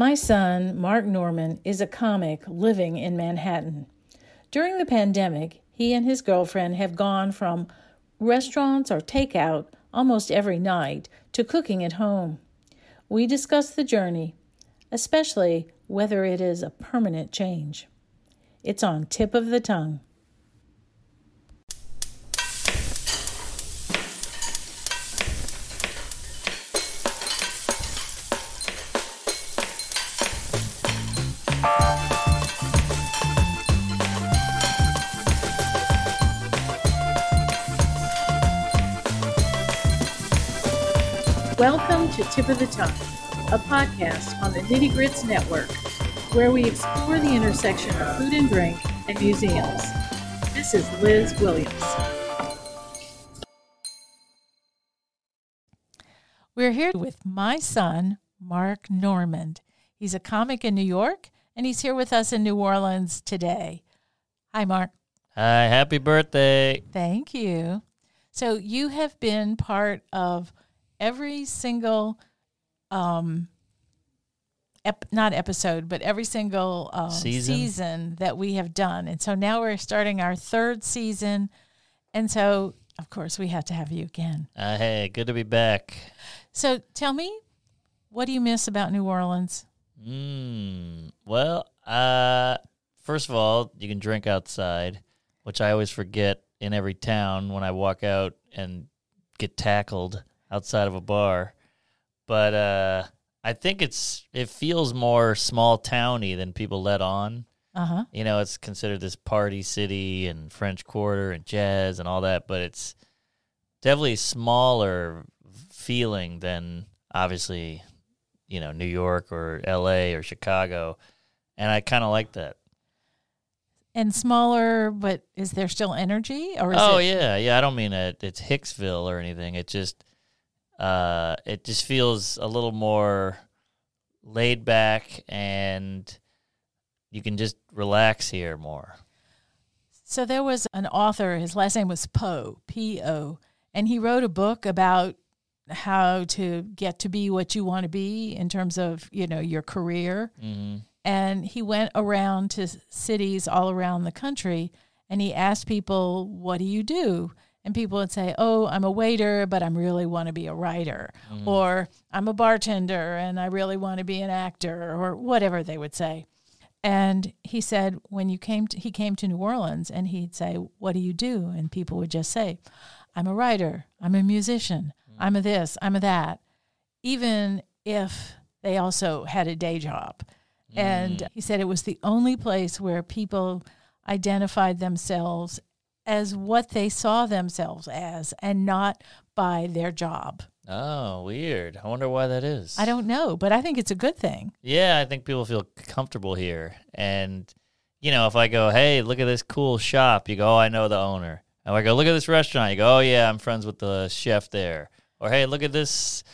My son, Mark Normand, is a comic living in Manhattan. During the pandemic, he and his girlfriend have gone from restaurants or takeout almost every night to cooking at home. We discuss the journey, especially whether it is a permanent change. It's on tip of the tongue. Tip of the Tongue, a podcast on the Nitty Grits Network, where we explore the intersection of food and drink and museums. This is Liz Williams. We're here with my son, Mark Normand. He's a comic in New York, and he's here with us in New Orleans today. Hi, Mark. Hi, happy birthday. Thank you. So, you have been part of every single um ep- not episode but every single um, Season. season that we have done. And so now we're starting our third season. And so of course we have to have you again. Uh, hey, good to be back. so tell me what do you miss about new orleans? Mm, well, uh, first of all, you can drink outside, which I always forget in every town when I walk out and get tackled outside of a bar. But uh, I think it's it feels more small towny than people let on. uh-huh you know, it's considered this party city and French Quarter and jazz and all that, but it's definitely smaller feeling than obviously, you know, New York or LA or Chicago. And I kind of like that. and smaller but is there still energy or is Oh it yeah, yeah. I don't mean it. It's Hicksville or anything. It just, uh, it just feels a little more laid back, and you can just relax here more. So there was an author, his last name was Poe, P O, and he wrote a book about how to get to be what you want to be in terms of, you know, your career. hmm And he went around to cities all around the country and he asked people, "What do you do?" And people would say, "Oh, I'm a waiter, but I really want to be a writer." Mm. Or I'm a bartender and I really want to be an actor or whatever they would say. And he said, when you came, to, he came to New Orleans, and he'd say, "What do you do?" And people would just say, "I'm a writer. I'm a musician. Mm. I'm a this. I'm a that." Even if they also had a day job, and mm. he said it was the only place where people identified themselves as what they saw themselves as, and not by their job. Oh, weird. I wonder why that is. I don't know, but I think it's a good thing. Yeah, I think people feel comfortable here. And, you know, if I go, hey, look at this cool shop, you go, oh, I know the owner. And I go, look at this restaurant, you go, oh, yeah, I'm friends with the chef there. Or, hey, look at this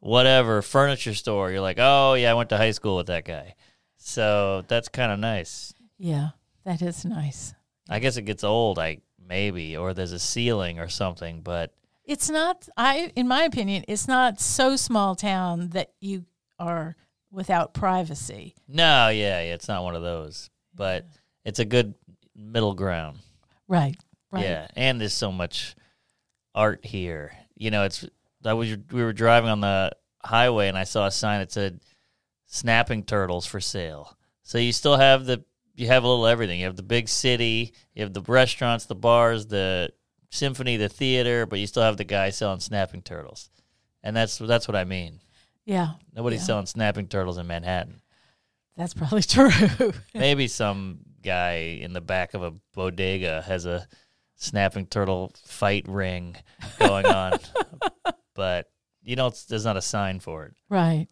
whatever furniture store. You're like, oh, yeah, I went to high school with that guy. So that's kind of nice. Yeah, that is nice. I guess it gets old, I maybe, or there's a ceiling or something, but It's not I in my opinion, it's not so small town that you are without privacy. no, yeah, yeah, it's not one of those. But it's a good middle ground. Right. Right. Yeah, and there's so much art here. You know, it's I was we were driving on the highway and I saw a sign that said snapping turtles for sale. So you still have the you have a little everything. You have the big city, you have the restaurants, the bars, the symphony, the theater, but you still have the guy selling snapping turtles. And that's that's what I mean. Yeah. Nobody's Yeah. selling snapping turtles in Manhattan. That's probably true. Maybe some guy in the back of a bodega has a snapping turtle fight ring going on, but you know, there's not a sign for it. right.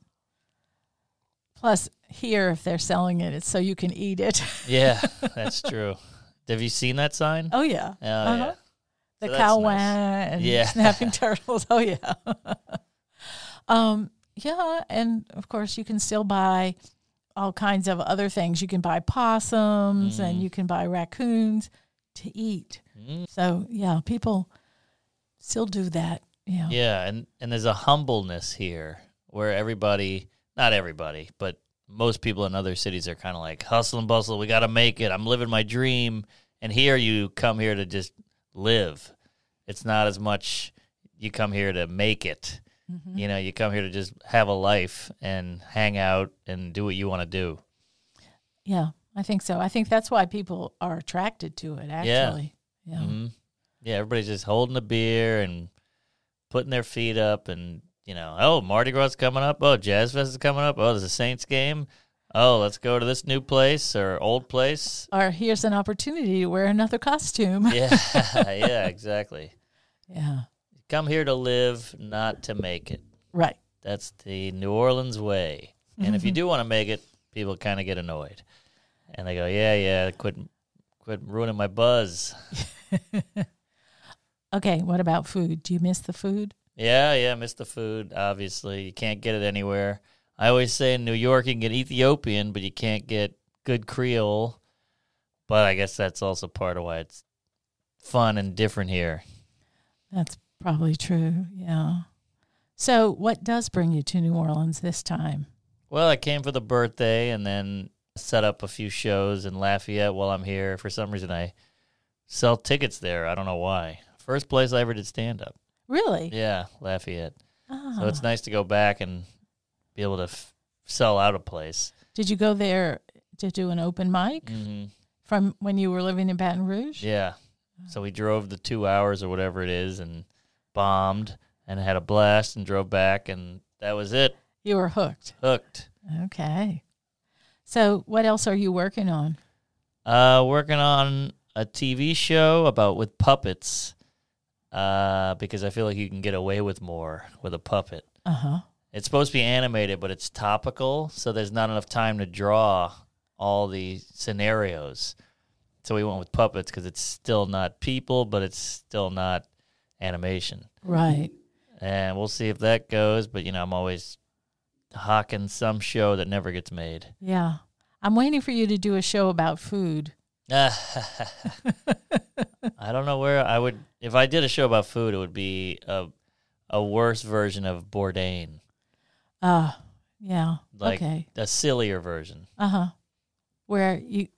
Plus here if they're selling it it's so you can eat it. Yeah, that's true. Have you seen that sign? oh yeah. Oh, Uh-huh. yeah. The So cow nice. and Yeah. snapping turtles. Oh yeah. um yeah, and of course you can still buy all kinds of other things. You can buy possums and Mm. you can buy raccoons to eat. Mm. So yeah, people still do that. Yeah. Yeah, and and there's a humbleness here where everybody, not everybody, but most people in other cities are kind of like hustle and bustle. We got to make it. I'm living my dream. And here you come here to just live. It's not as much you come here to make it. Mm-hmm. You know, you come here to just have a life and hang out and do what you want to do. Yeah, I think so. I think that's why people are attracted to it. Actually, yeah. hmm Yeah, everybody's just holding a beer and putting their feet up, and you know, oh, Mardi Gras is coming up. Oh, Jazz Fest is coming up. Oh, there's a Saints game. Oh, let's go to this new place or old place. Or here's an opportunity to wear another costume. Yeah, yeah, exactly. yeah. Come here to live, not to make it. Right. That's the New Orleans way. And if you mm-hmm. do want to make it, people kind of get annoyed, and they go, "Yeah, yeah, quit, quit ruining my buzz." Okay. What about food? Do you miss the food? Yeah, yeah, miss the food. Obviously, you can't get it anywhere. I always say in New York you can get Ethiopian, but you can't get good Creole. But I guess that's also part of why it's fun and different here. That's probably true. Yeah. So, what does bring you to New Orleans this time? Well, I came for the birthday and then set up a few shows in Lafayette while I'm here. For some reason, I sell tickets there. I don't know why. First place I ever did stand up. Really? Yeah, Lafayette. Ah. So it's nice to go back and be able to f- sell out a place. Did you go there to do an open mic hmm from when you were living in Baton Rouge? Yeah. So we drove the two hours or whatever it is and bombed and had a blast and drove back and that was it. You were hooked. Hooked. Okay. So, what else are you working on? Uh, working on a TV show about with puppets. Uh, because I feel like you can get away with more with a puppet. Uh huh. It's supposed to be animated, but it's topical, so there's not enough time to draw all the scenarios. So we went with puppets because it's still not people, but it's still not animation. Right. And we'll see if that goes. But you know, I'm always hawking some show that never gets made. Yeah. I'm waiting for you to do a show about food. I don't know where I would if I did a show about food, it would be a a worse version of Bourdain, Uh, yeah. like okay. a sillier version. Uh huh. Where you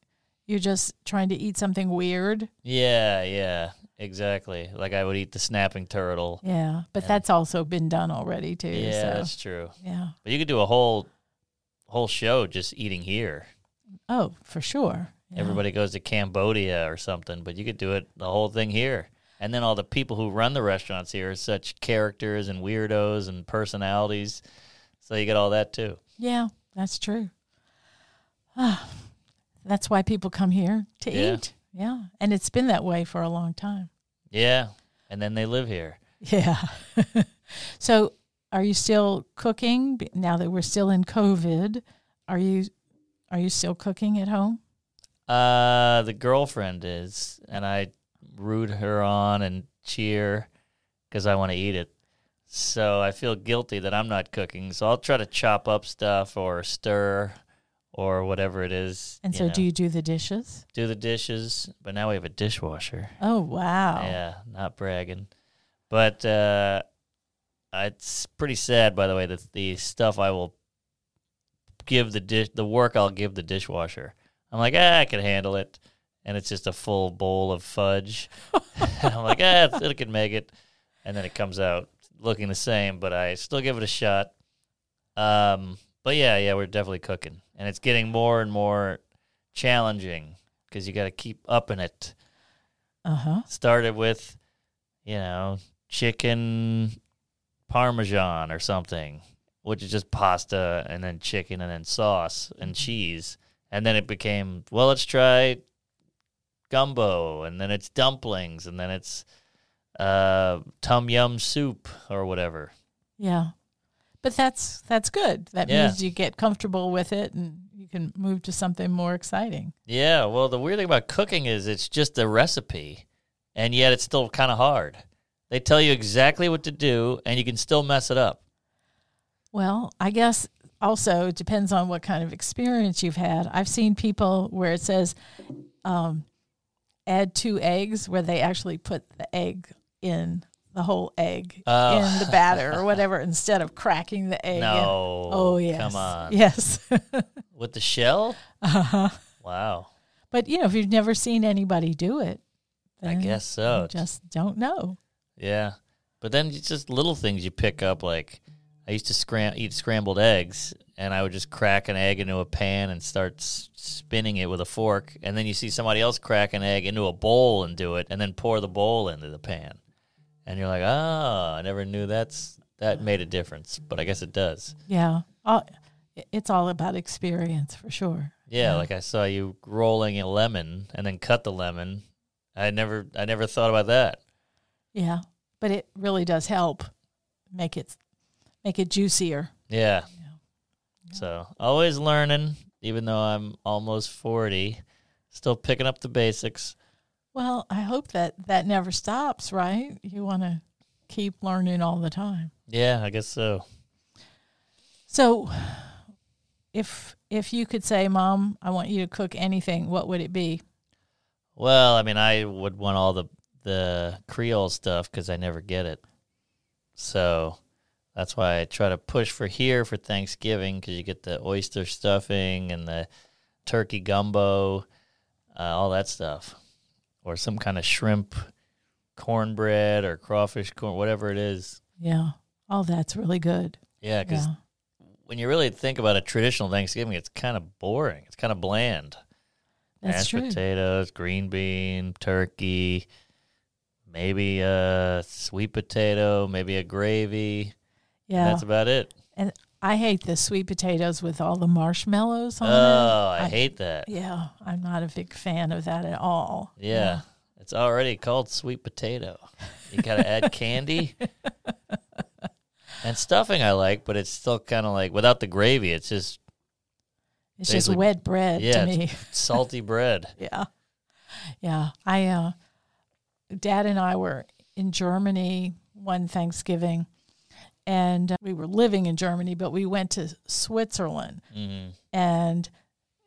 you're just trying to eat something weird. Yeah, yeah, exactly. Like I would eat the snapping turtle. Yeah. But that's also been done already too. Yeah, so that's true. yeah. But you could do a whole whole show just eating here. Oh, for sure. Yeah. Everybody goes to Cambodia or something, but you could do it the whole thing here. And then all the people who run the restaurants here are such characters and weirdos and personalities. So you get all that too. Yeah, that's true. Ah, that's why people come here to Yeah. eat. Yeah. And it's been that way for a long time. Yeah. And then they live here. Yeah. so, are you still cooking now that we're still in COVID? Are you are you still cooking at home? Uh, the girlfriend is, and I root her on and cheer because I want to eat it. So I feel guilty that I'm not cooking. So I'll try to chop up stuff or stir or whatever it is. And so, know, do you do the dishes? do the dishes. But now we have a dishwasher. Oh wow! Yeah, not bragging. But uh, it's pretty sad, by the way, that the stuff I will give the dish, the work I'll give the dishwasher. I'm like, ah, I can handle it, and it's just a full bowl of fudge. and I'm like, ah, it can make it, and then it comes out looking the same, but I still give it a shot. Um, but yeah, yeah, we're definitely cooking, and it's getting more and more challenging because you got to keep upping it Uh huh. started with, you know, chicken parmesan or something, which is just pasta and then chicken and then sauce and cheese. And then it became, well, let's try gumbo and then it's dumplings and then it's uh, tom yum soup or whatever. Yeah, but that's that's good. That Yeah. means you get comfortable with it, and you can move to something more exciting. Yeah, well, the weird thing about cooking is it's just a recipe, and yet it's still kind of hard. They tell you exactly what to do, and you can still mess it up. Well, I guess also it depends on what kind of experience you've had. I've seen people where it says um, add two eggs, where they actually put the egg in the whole egg Oh. in the batter or whatever instead of cracking the egg. in. No. Oh yes. Come on. Yes. With the shell? Uh-huh. Wow. But you know, if you've never seen anybody do it, I guess so. just don't know. Yeah. But then it's just little things you pick up. Like I used to scram- eat scrambled eggs, and I would just crack an egg into a pan and start s- spinning it with a fork. And then you see somebody else crack an egg into a bowl and do it, and then pour the bowl into the pan. And you're like, oh, I never knew that's that made a difference, but I guess it does. Yeah, all, it's all about experience for sure. Yeah, like I saw you rolling a lemon and then cut the lemon. I never, I never thought about that. Yeah, but it really does help make it make it juicier. Yeah. Yeah. So always learning, even though I'm almost 40, still picking up the basics. Well, I hope that that never stops. Right? You want to keep learning all the time. Yeah, I guess so. So, if if you could say, "Mom, I want you to cook anything," what would it be? Well, I mean, I would want all the the Creole stuff because I never get it. So that's why I try to push for here for Thanksgiving because you get the oyster stuffing and the turkey gumbo, uh, all that stuff, or some kind of shrimp cornbread or crawfish corn, whatever it is. Yeah, all that's really good. Yeah, because Yeah, when you really think about a traditional Thanksgiving, it's kind of boring. It's kind of bland. that's Mashed true. potatoes, green bean, turkey, maybe a sweet potato, maybe a gravy. Yeah, That's about it. And I hate the sweet potatoes with all the marshmallows Oh, on it. Oh, I, hate that. Yeah, I'm not a big fan of that at all. Yeah. It's already called sweet potato. You got to add candy. And stuffing I like, but it's still kind of like without the gravy, it's just It's just wet bread yeah, to me. salty bread. yeah. Yeah. I uh dad and I were in Germany one Thanksgiving and uh, we were living in Germany, but we went to Switzerland hmm and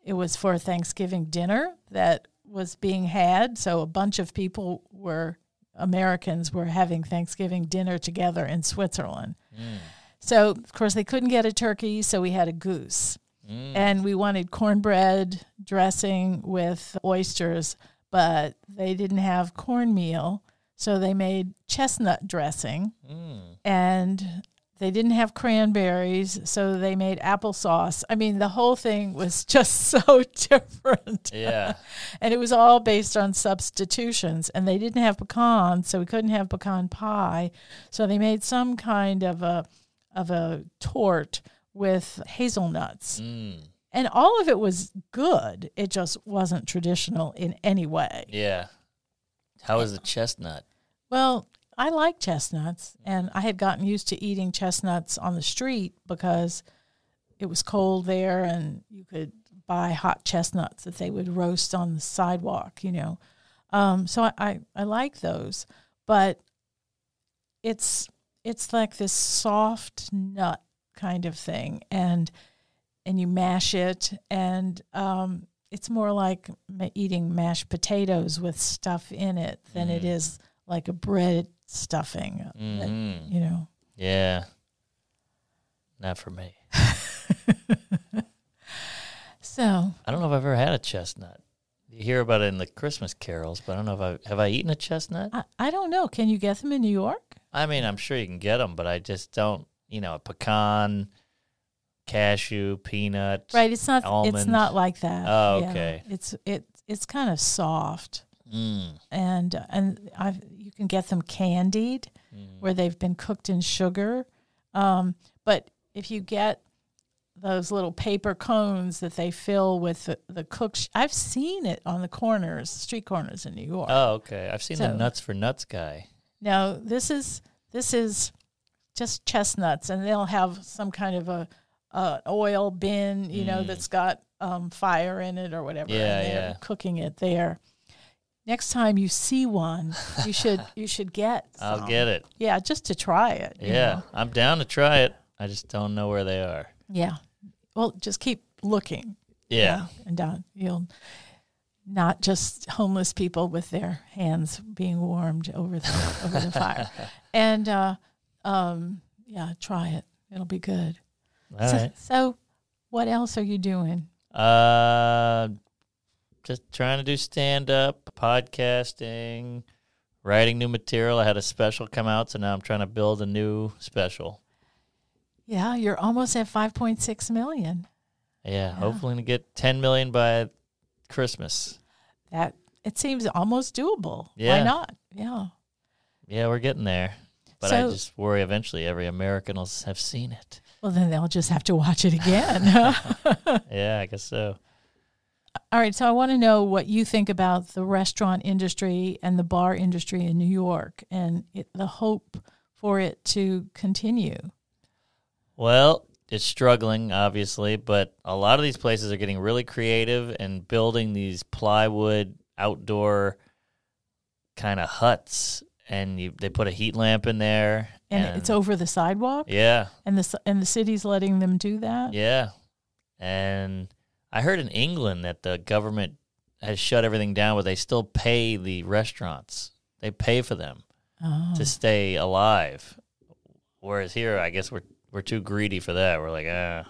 it was for a Thanksgiving dinner that was being had. So a bunch of people were Americans were having Thanksgiving dinner together in Switzerland. Mm. So of course they couldn't get a turkey, so we had a goose. Mm. and we wanted cornbread dressing with oysters, but they didn't have cornmeal, so they made chestnut dressing, Mm. and they didn't have cranberries, so they made applesauce. I mean, the whole thing was just so different. Yeah. And it was all based on substitutions. And they didn't have pecans, so we couldn't have pecan pie. So they made some kind of a of a torte with hazelnuts. Mm. And all of it was good. It just wasn't traditional in any way. Yeah. How was the chestnut? Well, I like chestnuts, and I had gotten used to eating chestnuts on the street because it was cold there, and you could buy hot chestnuts that they would roast on the sidewalk. You know, um, so I, I I like those, but it's it's like this soft nut kind of thing, and and you mash it, and um, it's more like eating mashed potatoes with stuff in it than it Mm. is like a bread stuffing. that, hmm you know. Yeah. Not for me. So I don't know if I've ever had a chestnut. You hear about it in the Christmas carols, but I don't know if I have I eaten a chestnut. I, I don't know. Can you get them in New York? I mean, I'm sure you can get them, but I just don't. You know, a pecan, cashew, peanut. Right. It's not. It's not like that. Oh, Yeah. okay. It's it. It's kind of soft, Mm. and and I you can get them candied Mm. where they've been cooked in sugar. Um, but if you get those little paper cones that they fill with the, the cooked, I've seen it on the corners, street corners in New York. Oh, okay. I've seen the nuts for nuts guy. Now this is this is just chestnuts, and they'll have some kind of a, a oil bin, you know, Mm. that's got um, fire in it or whatever. Yeah, and they're yeah. Cooking it there. Next time you see one, you should you should get. I'll get it. Yeah, just to try it. you Yeah, know. I'm down to try it. I just don't know where they are. Yeah. Well, just keep looking. Yeah. And down. You'll not just homeless people with their hands being warmed over the over the fire. And uh, um, yeah, try it. It'll be good. All so, right. so, what else are you doing? Uh, just trying to do stand up, podcasting, writing new material. I had a special come out, so now I'm trying to build a new special. Yeah, you're almost at 5.6 million. Yeah, hopefully to get 10 million by Christmas. That it seems almost doable. Yeah. Why not? Yeah. Yeah, we're getting there. But I just worry eventually every American will have seen it. Well, then they'll just have to watch it again. Yeah, I guess so. All right. So I want to know what you think about the restaurant industry and the bar industry in New York and it, the hope for it to continue. Well, it's struggling, obviously, but a lot of these places are getting really creative and building these plywood outdoor kind of huts, and you, they put a heat lamp in there, And, it's over the sidewalk, yeah, and the and the city's letting them do that. yeah. And I heard in England that the government has shut everything down, but they still pay the restaurants. They pay for them Oh. to stay alive. Whereas here, I guess we're we're too greedy for that. We're like, ah,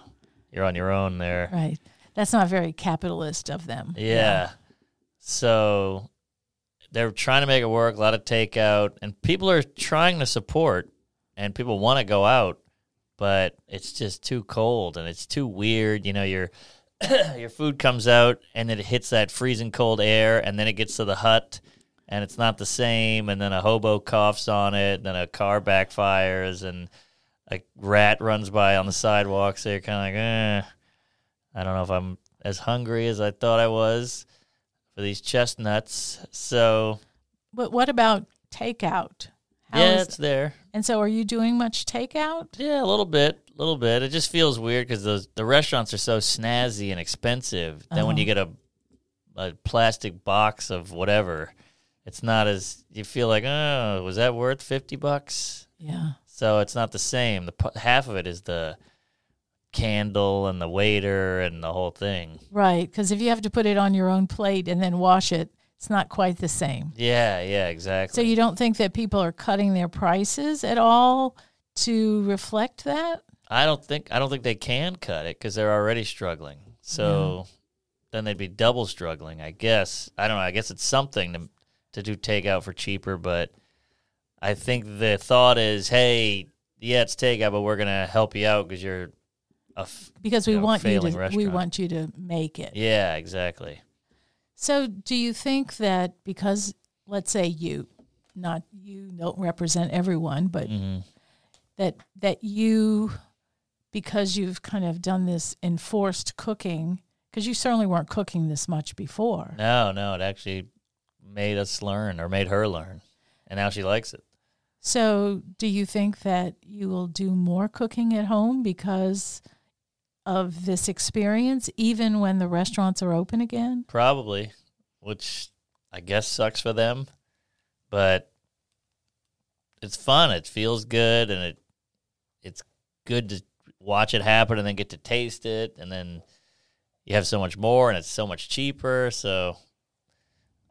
you're on your own there. Right. That's not very capitalist of them. Yeah. So they're trying to make it work, a lot of takeout, and people are trying to support and people want to go out, but it's just too cold and it's too weird. You know, your your food comes out and it hits that freezing cold air and then it gets to the hut and it's not the same and then a hobo coughs on it, then a car backfires and a rat runs by on the sidewalk, so you're kind of like, eh, I don't know if I'm as hungry as I thought I was for these chestnuts. So But what about takeout? Yeah, it's there. and so are you doing much takeout? Yeah, a little bit, a little bit. It just feels weird because those the restaurants are so snazzy and expensive. Then when Uh-huh. you get a a plastic box of whatever, it's not as you feel like, oh, was that worth fifty bucks? Yeah. So it's not the same. The half of it is the candle and the waiter and the whole thing. Right. Because if you have to put it on your own plate and then wash it, it's not quite the same. Yeah, yeah, exactly. So you don't think that people are cutting their prices at all to reflect that? I don't think I don't think they can cut it because they're already struggling. So then they'd be double struggling. I guess I don't know. I guess it's something to to do takeout for cheaper, but I think the thought is, hey, yeah, it's takeout, but we're gonna help you out because you're a f- Because we You know, want you failing to we want you to make it. yeah, exactly. So do you think that because let's say you not you don't represent everyone, but hmm that that you because you've kind of done this enforced cooking because you certainly weren't cooking this much before. No, no, it actually made us learn or made her learn, and now she likes it. So, do you think that you will do more cooking at home because of this experience, even when the restaurants are open again? Probably, which I guess sucks for them, but it's fun. It feels good, and it it's good to watch it happen and then get to taste it, and then you have so much more, and it's so much cheaper. So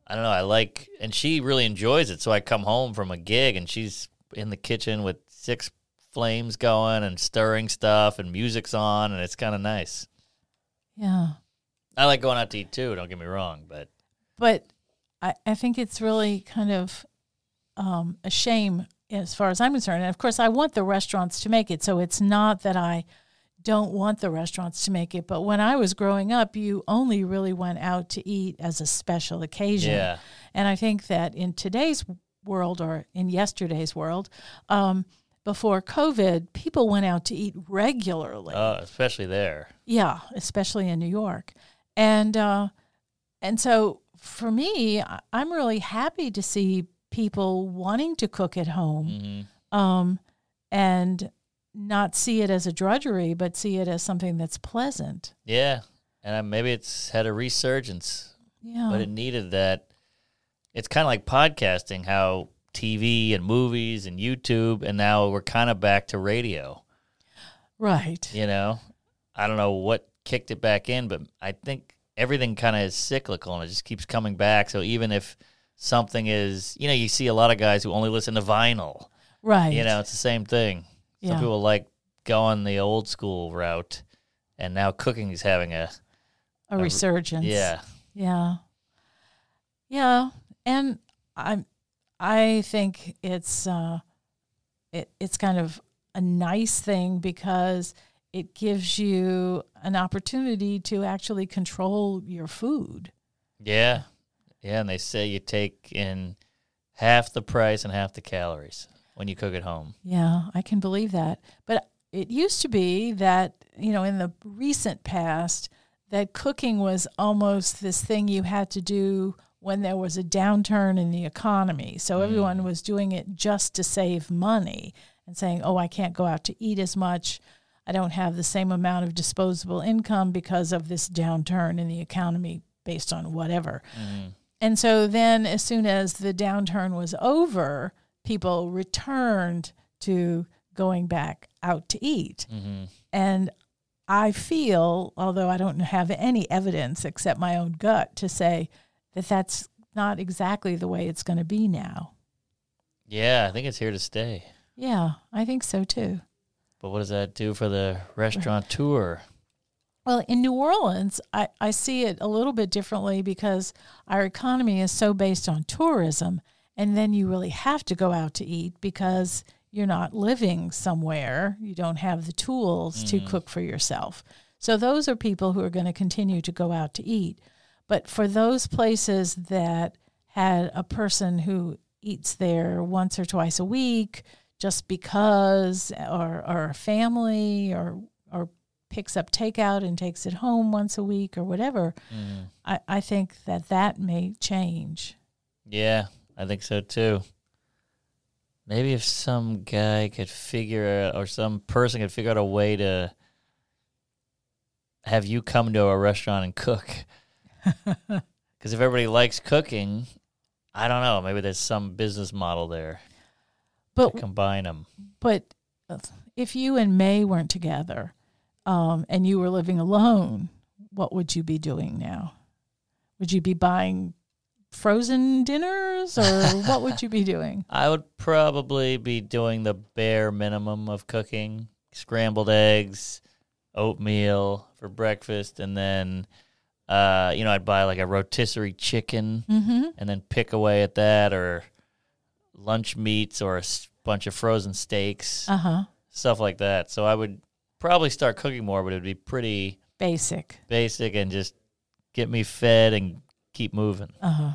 I don't know. I like, and she really enjoys it. So I come home from a gig, and she's in the kitchen with six flames going and stirring stuff, and music's on, and it's kind of nice. Yeah. I like going out to eat too. Don't get me wrong, but But I, I think it's really kind of um, a shame as far as I'm concerned. And of course, I want the restaurants to make it. So it's not that I don't want the restaurants to make it. But when I was growing up, you only really went out to eat as a special occasion. yeah. And I think that in today's world or in yesterday's world, um, before COVID, people went out to eat regularly. Oh, especially there. Yeah, especially in New York, and uh, and so for me, I'm really happy to see people wanting to cook at home, hmm um, and not see it as a drudgery, but see it as something that's pleasant. Yeah, and uh, maybe it's had a resurgence, Yeah, but it needed that. It's kind of like podcasting, how TV and movies and YouTube, and now we're kind of back to radio. right. You know, I don't know what kicked it back in, but I think everything kind of is cyclical and it just keeps coming back. So even if something is, you know, you see a lot of guys who only listen to vinyl. Right. You know, it's the same thing. Some Yeah. people like going the old school route, and now cooking is having a a resurgence. Yeah. Yeah. Yeah. And I I think it's uh it, it's kind of a nice thing because it gives you an opportunity to actually control your food. Yeah. Yeah, and they say you take in half the price and half the calories when you cook at home. Yeah, I can believe that. But it used to be that, you know, in the recent past, that cooking was almost this thing you had to do when there was a downturn in the economy. So everyone was doing it just to save money and saying, oh, I can't go out to eat as much. I don't have the same amount of disposable income because of this downturn in the economy based on whatever. And so then, as soon as the downturn was over, people returned to going back out to eat. Mm-hmm. And I feel, although I don't have any evidence except my own gut, to say that that's not exactly the way it's going to be now. Yeah, I think it's here to stay. Yeah, I think so too. But what does that do for the restaurateur? Well, in New Orleans, I, I see it a little bit differently because our economy is so based on tourism. And then you really have to go out to eat because you're not living somewhere. You don't have the tools to mm. cook for yourself. So those are people who are going to continue to go out to eat. But for those places that had a person who eats there once or twice a week just because, or, or a family, or, or picks up takeout and takes it home once a week or whatever, Mm. I, I think that that may change. Yeah, I think so too. Maybe if some guy could figure out, or some person could figure out a way to have you come to a restaurant and cook. Because if everybody likes cooking, I don't know. Maybe there's some business model there But to combine them. but if you and May weren't together, um, and you were living alone, what would you be doing now? Would you be buying frozen dinners, or what would you be doing? I would probably be doing the bare minimum of cooking scrambled eggs, oatmeal for breakfast, and then, uh, you know, I'd buy like a rotisserie chicken Mm-hmm. and then pick away at that, or lunch meats, or a s- bunch of frozen steaks, Uh huh. stuff like that. So I would probably start cooking more, but it'd be pretty Basic. basic and just get me fed and keep moving. Uh huh.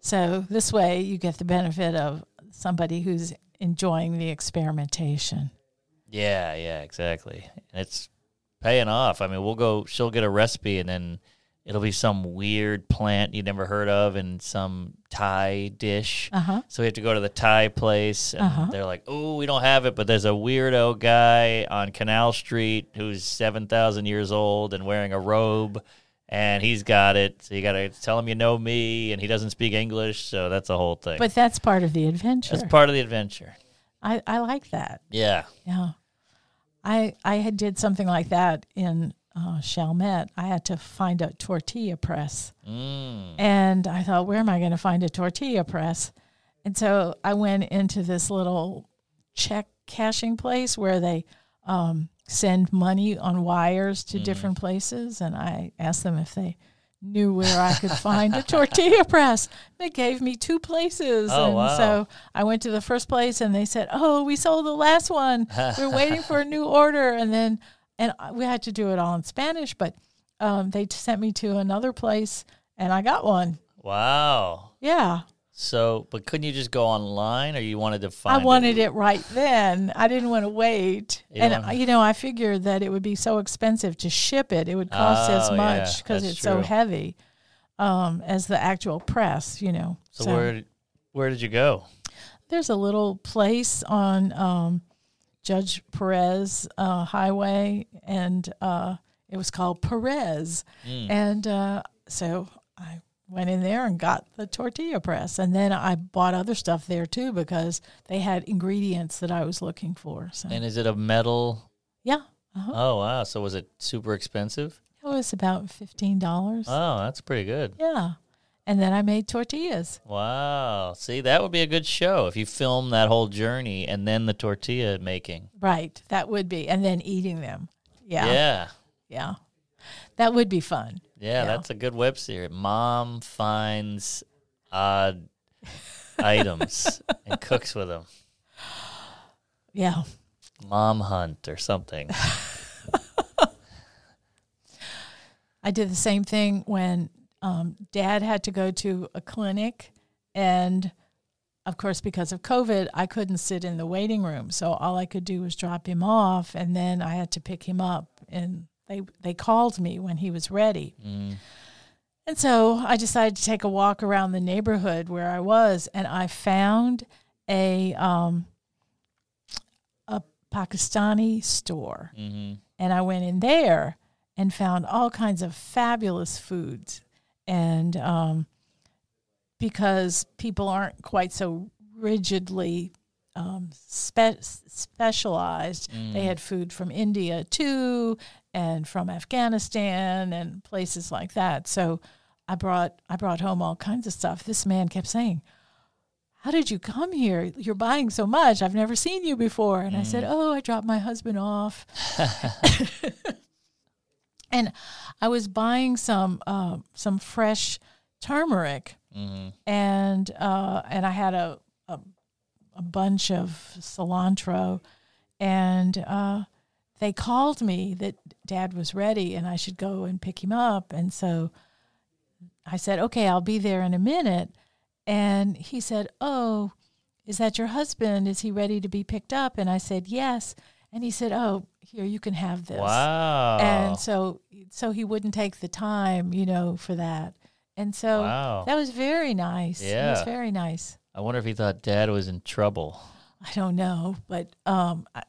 So this way, you get the benefit of somebody who's enjoying the experimentation. Yeah, yeah, exactly. And it's paying off. I mean, we'll go. She'll get a recipe, and then it'll be some weird plant you'd never heard of in some Thai dish. Uh huh. So we have to go to the Thai place, and Uh-huh. they're like, "Oh, we don't have it, but there's a weirdo guy on Canal Street who's seven thousand years old and wearing a robe." And he's got it. So you got to tell him you know me, and he doesn't speak English. So that's the whole thing. But that's part of the adventure. that's part of the adventure. I, I like that. Yeah. Yeah. I I had did something like that in uh, Chalmette. I had to find a tortilla press, Mm. and I thought, where am I going to find a tortilla press? And so I went into this little check cashing place where they um, send money on wires to different places, and I asked them if they knew where I could find a tortilla press. They gave me two places. Oh, and wow. so I went to the first place and they said, "Oh, we sold the last one. We're waiting for a new order." And then and we had to do it all in Spanish, but um, they sent me to another place and I got one. Wow. Yeah. So, but couldn't you just go online, or you wanted to find? I wanted it right then. I didn't want to wait. You and uh, you know, I figured that it would be so expensive to ship it. It would cost as Oh, yeah, much because that's it's so heavy um, as the actual press, you know. So, where did, where did you go? there's a little place on um, Judge Perez uh, Highway, and uh, it was called Perez. Mm. And uh, so I went in there and got the tortilla press, and then I bought other stuff there too because they had ingredients that I was looking for. So And is it a metal? yeah, uh-huh. Oh wow! So was it super expensive? it was about fifteen dollars. Oh, that's pretty good. yeah, and then I made tortillas. Wow. See, that would be a good show if you film that whole journey and then the tortilla making. Right, that would be, and then eating them. Yeah, Yeah. yeah. that would be fun. Yeah, Yeah. that's a good web series. Mom finds odd items and cooks with them. Yeah. Mom hunt or something. I did the same thing when um, dad had to go to a clinic. And of course, because of COVID, I couldn't sit in the waiting room. So all I could do was drop him off. And then I had to pick him up. And they, they called me when he was ready. Mm. And so I decided to take a walk around the neighborhood where I was. And I found a, um, a Pakistani store hmm and I went in there and found all kinds of fabulous foods. And um, because people aren't quite so rigidly um, spe- specialized, they had food from India too, and from Afghanistan and places like that. So I brought I brought home all kinds of stuff. This man kept saying, how did you come here? You're buying so much. I've never seen you before. And I said, Oh, I dropped my husband off. and I was buying some uh, some fresh turmeric, hmm and uh, and I had a, a a bunch of cilantro, and uh, they called me that Dad was ready and I should go and pick him up, and so I said, "Okay, I'll be there in a minute," and he said, "Oh." Is that your husband? Is he ready to be picked up? And I said, Yes. And he said, Oh, here, you can have this Wow. and so so he wouldn't take the time you know for that and so wow. that was very nice Yeah, it was very nice I wonder if he thought dad was in trouble. i don't know but um i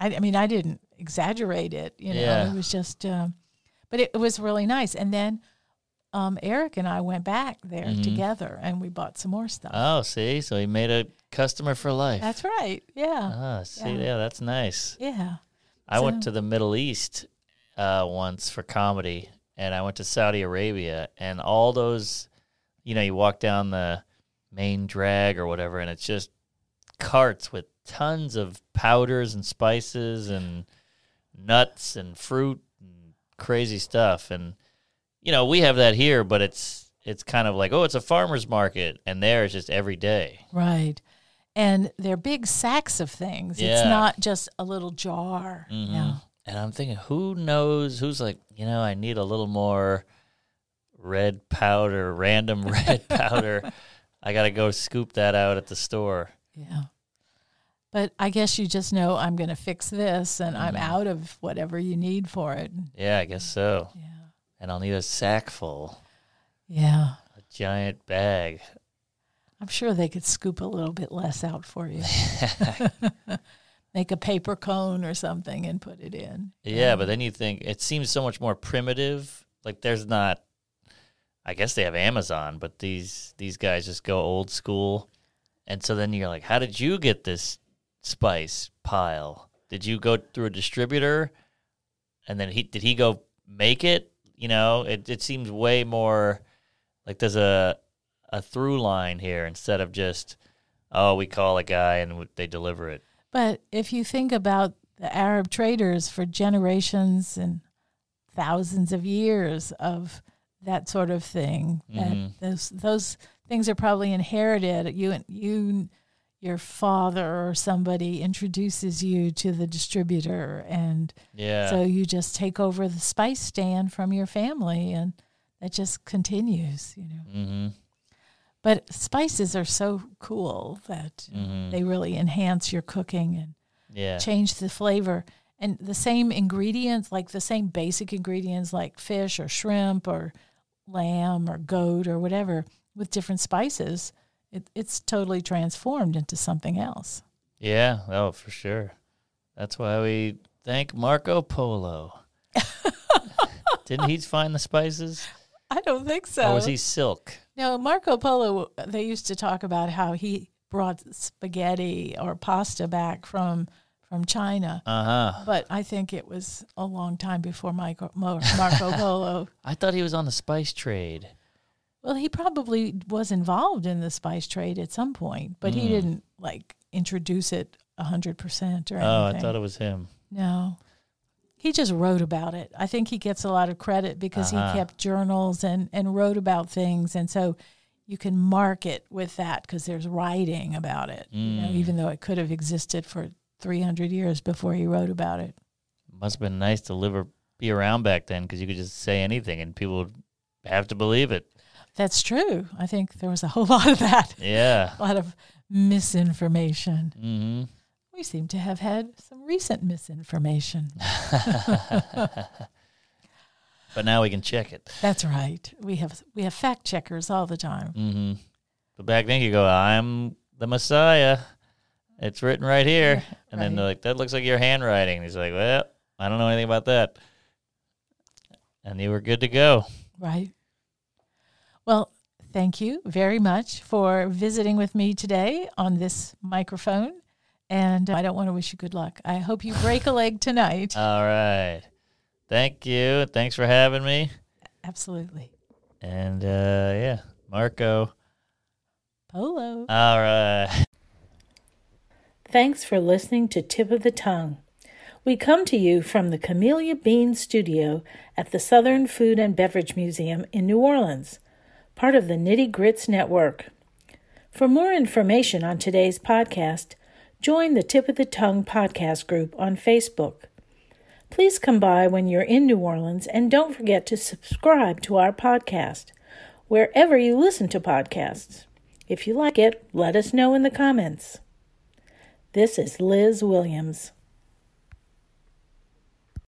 i, mean i didn't exaggerate it you know Yeah. it was just um but it, it was really nice and then um eric and i went back there Mhm. together and we bought some more stuff Oh, see? So he made a customer for life. that's right yeah Ah, see, Yeah. yeah, that's nice. yeah I went to the Middle East uh, once for comedy, and I went to Saudi Arabia, and all those, you know, you walk down the main drag or whatever, and it's just carts with tons of powders and spices and nuts and fruit and crazy stuff, and you know, we have that here, but it's it's kind of like, oh, it's a farmer's market, and there it's just every day. right and they're big sacks of things it's not just a little jar Mhm. yeah And I'm thinking, who knows? Who's like, you know, I need a little more red powder, random red powder. I got to go scoop that out at the store. Yeah. But I guess you just know I'm going to fix this and I'm Mhm. out of whatever you need for it. Yeah, I guess so. Yeah. And I'll need a sack full, Yeah. a giant bag. I'm sure they could scoop a little bit less out for you. Make a paper cone or something and put it in. Yeah, but then you think it seems so much more primitive. Like there's not I guess they have Amazon, but these these guys just go old school. And so then you're like, how did you get this spice pile? Did you go through a distributor? And then he did he go make it? You know, it it seems way more like there's a a through line here instead of just oh, we call a guy and they deliver it. But if you think about the Arab traders for generations and thousands of years of that sort of thing, Mhm. those those things are probably inherited. You you your father or somebody introduces you to the distributor and Yeah. so you just take over the spice stand from your family and that just continues, you know. mhm. But spices are so cool that Mhm. they really enhance your cooking and Yeah. change the flavor. And the same ingredients, like the same basic ingredients, like fish or shrimp or lamb or goat or whatever, with different spices, it, it's totally transformed into something else. Yeah, oh, for sure. That's why we thank Marco Polo. Didn't he find the spices? I don't think so. Or was he silk? No, Marco Polo, they used to talk about how he brought spaghetti or pasta back from from China. Uh huh. But I think it was a long time before Marco, Marco Polo. I thought he was on the spice trade. Well, he probably was involved in the spice trade at some point, but he didn't like introduce it 100% or anything. Oh, I thought it was him. No. he just wrote about it. I think he gets a lot of credit because Uh-huh. he kept journals and, and wrote about things. And so you can mark it with that because there's writing about it, you know, Mm. even though it could have existed for 300 years before he wrote about it. Must have been nice to live or be around back then because you could just say anything and people would have to believe it. That's true. I think there was a whole lot of that, Yeah. a lot of misinformation. hmm We seem to have had some recent misinformation. But now we can check it. That's right. We have we have fact checkers all the time. hmm But back then you go, I'm the Messiah. It's written right here. And then they're like, that looks like your handwriting. He's like, well, I don't know anything about that. And you were good to go. Right. Well, thank you very much for visiting with me today on this microphone. And I don't want to wish you good luck. I hope you break a leg tonight. All right. Thank you. Thanks for having me. Absolutely. And uh, yeah, Marco. Polo. All right. Thanks for listening to Tip of the Tongue. We come to you from the Camellia Bean Studio at the Southern Food and Beverage Museum in New Orleans, part of the Nitty Grits Network. For more information on today's podcast, join the Tip of the Tongue podcast group on Facebook. Please come by when you're in New Orleans and don't forget to subscribe to our podcast wherever you listen to podcasts. If you like it, let us know in the comments. This is Liz Williams.